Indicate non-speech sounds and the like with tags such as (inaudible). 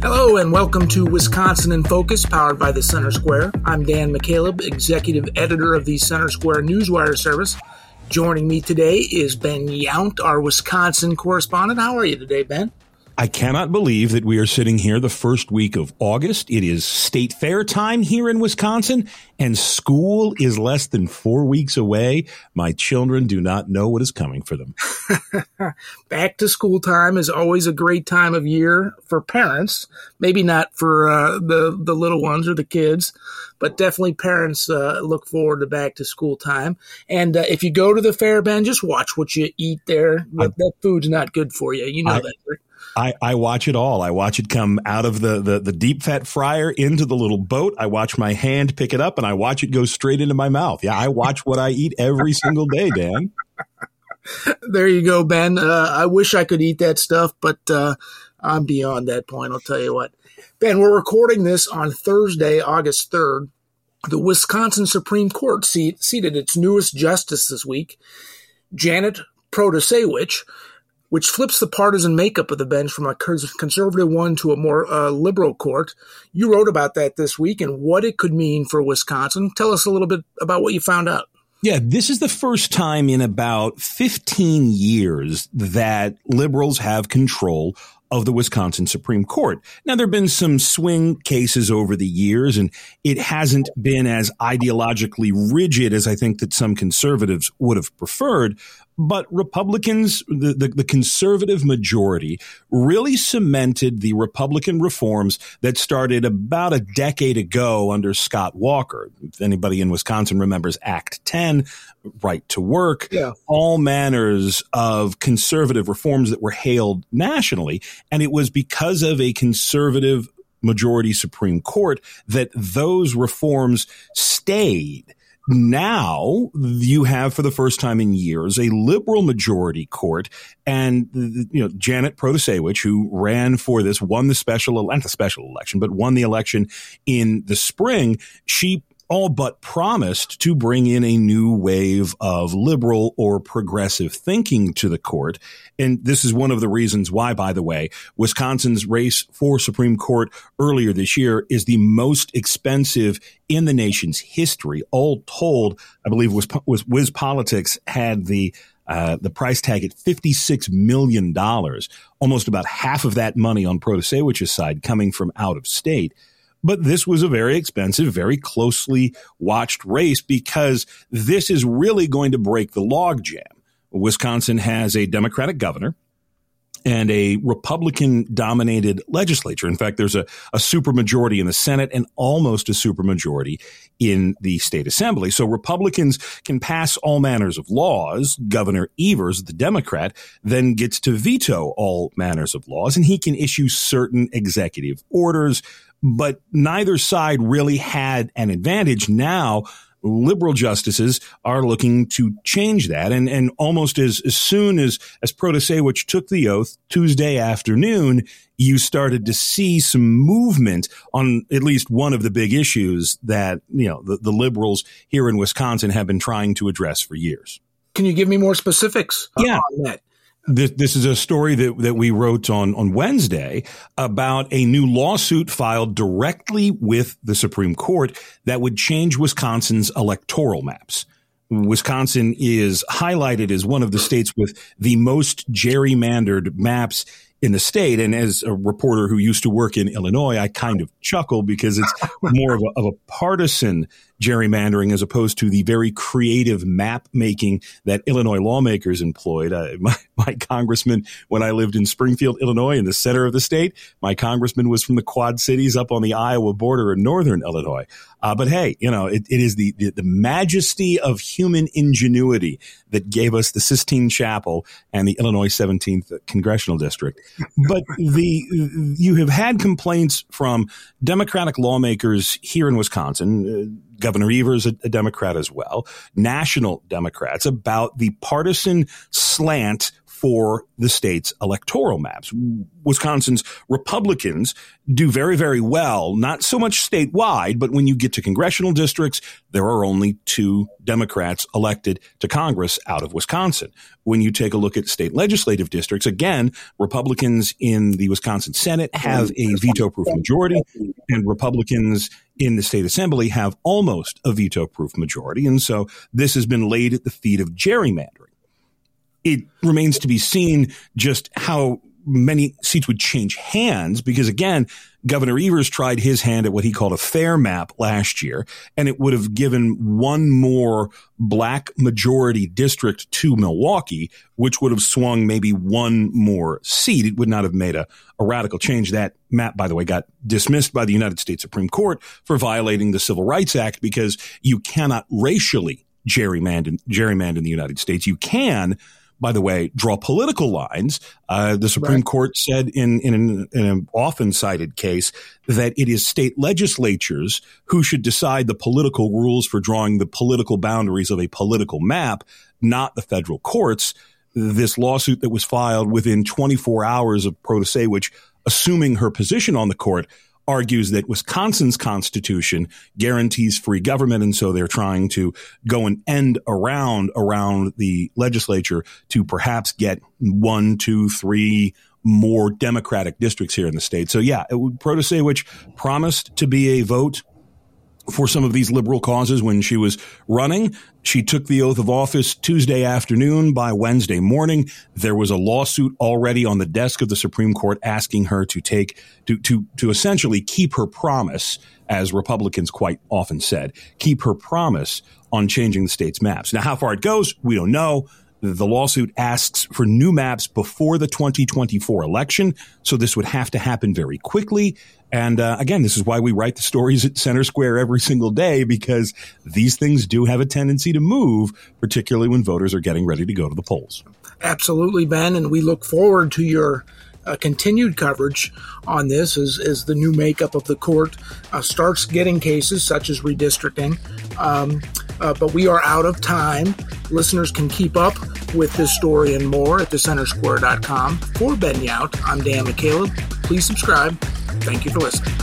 Hello and welcome to Wisconsin in Focus, powered by the Center Square. I'm Dan McCaleb, executive editor of the Center Square Newswire service. Joining me today is Ben Yount, our Wisconsin correspondent. How are you today, Ben? I cannot believe that we are sitting here the first week of August. It is state fair time here in Wisconsin, and school is less than four weeks away. My children do not know what is coming for them. (laughs) Back to school time is always a great time of year for parents. Maybe not for uh, the the little ones or the kids, but definitely parents uh, look forward to back to school time. And uh, if you go to the fair, Ben, just watch what you eat there. That, that food's not good for you. You know I, that. Right? I, I watch it all. I watch it come out of the, the, the deep fat fryer into the little boat. I watch my hand pick it up and I watch it go straight into my mouth. Yeah, I watch what I eat every single day, Dan. (laughs) There you go, Ben. Uh, I wish I could eat that stuff, but uh, I'm beyond that point. I'll tell you what. Ben, we're recording this on Thursday, August 3rd. The Wisconsin Supreme Court seat, seated its newest justice this week, Janet Protasiewicz, which flips the partisan makeup of the bench from a conservative one to a more uh, liberal court. You wrote about that this week and what it could mean for Wisconsin. Tell us a little bit about what you found out. Yeah, this is the first time in about 15 years that liberals have control of the Wisconsin Supreme Court. Now, there have been some swing cases over the years, and it hasn't been as ideologically rigid as I think that some conservatives would have preferred. But Republicans, the, the, the, conservative majority, really cemented the Republican reforms that started about a decade ago under Scott Walker. If anybody in Wisconsin remembers Act 10, right to work, yeah. all manners of conservative reforms that were hailed nationally. And it was because of a conservative majority Supreme Court that those reforms stayed now you have for the first time in years a liberal majority court and you know Janet Protasiewicz who ran for this won the special not the special election but won the election in the spring. She all but promised to bring in a new wave of liberal or progressive thinking to the court. And this is one of the reasons why, by the way, Wisconsin's race for Supreme Court earlier this year is the most expensive in the nation's history. All told, I believe was, was WisPolitics had the uh, the price tag at $56 million, almost about half of that money on Protasiewicz's side coming from out of state. But this was a very expensive, very closely watched race because this is really going to break the logjam. Wisconsin has a Democratic governor and a Republican dominated legislature. In fact, there's a, a supermajority in the Senate and almost a supermajority in the state assembly. So Republicans can pass all manners of laws. Governor Evers, the Democrat, then gets to veto all manners of laws and he can issue certain executive orders but neither side really had an advantage. Now, liberal justices are looking to change that. And, and almost as, as soon as, as Protasiewicz took the oath Tuesday afternoon, you started to see some movement on at least one of the big issues that, you know, the, the liberals here in Wisconsin have been trying to address for years. Can you give me more specifics yeah. on that? This, this is a story that, that we wrote on, on Wednesday about a new lawsuit filed directly with the Supreme Court that would change Wisconsin's electoral maps. Wisconsin is highlighted as one of the states with the most gerrymandered maps in the state. And as a reporter who used to work in Illinois, I kind of chuckle because it's (laughs) more of a, of a partisan gerrymandering as opposed to the very creative map making that Illinois lawmakers employed. Uh, (laughs) my, my, congressman, when I lived in Springfield, Illinois, in the center of the state, my congressman was from the Quad Cities up on the Iowa border in northern Illinois. Uh, but hey, you know, it, it is the, the, the majesty of human ingenuity that gave us the Sistine Chapel and the Illinois 17th congressional district. But the you have had complaints from Democratic lawmakers here in Wisconsin. Uh, Governor Evers, a, a Democrat as well, national Democrats about the partisan slant for the state's electoral maps. Wisconsin's Republicans do very, very well, not so much statewide, but when you get to congressional districts, there are only two Democrats elected to Congress out of Wisconsin. When you take a look at state legislative districts, again, Republicans in the Wisconsin Senate have a veto proof majority, and Republicans in the state assembly have almost a veto proof majority. And so this has been laid at the feet of gerrymandering. It remains to be seen just how many seats would change hands because again, Governor Evers tried his hand at what he called a fair map last year, and it would have given one more black majority district to Milwaukee, which would have swung maybe one more seat. It would not have made a, a radical change. That map, by the way, got dismissed by the United States Supreme Court for violating the Civil Rights Act because you cannot racially gerrymander, gerrymander in the United States. You can by the way, draw political lines. Uh, the Supreme right. Court said in, in an, in an often cited case that it is state legislatures who should decide the political rules for drawing the political boundaries of a political map, not the federal courts. This lawsuit that was filed within 24 hours of Protasiewicz assuming her position on the court argues that Wisconsin's constitution guarantees free government. And so they're trying to go and end around, around the legislature to perhaps get one, two, three more Democratic districts here in the state. So yeah, Protasiewicz promised to be a vote for some of these liberal causes when she was running. She took the oath of office Tuesday afternoon. By Wednesday morning, there was a lawsuit already on the desk of the Supreme Court asking her to take, to, to, to essentially keep her promise, as Republicans quite often said, keep her promise on changing the state's maps. Now, how far it goes, we don't know. The lawsuit asks for new maps before the 2024 election. So this would have to happen very quickly. And uh, again, this is why we write the stories at Center Square every single day because these things do have a tendency to move, particularly when voters are getting ready to go to the polls. Absolutely, Ben. And we look forward to your uh, continued coverage on this as, as the new makeup of the court uh, starts getting cases such as redistricting. Um, uh, but we are out of time. Listeners can keep up with this story and more at thecentersquare.com. For Ben Yount, I'm Dan McCaleb. Please subscribe. Thank you for listening.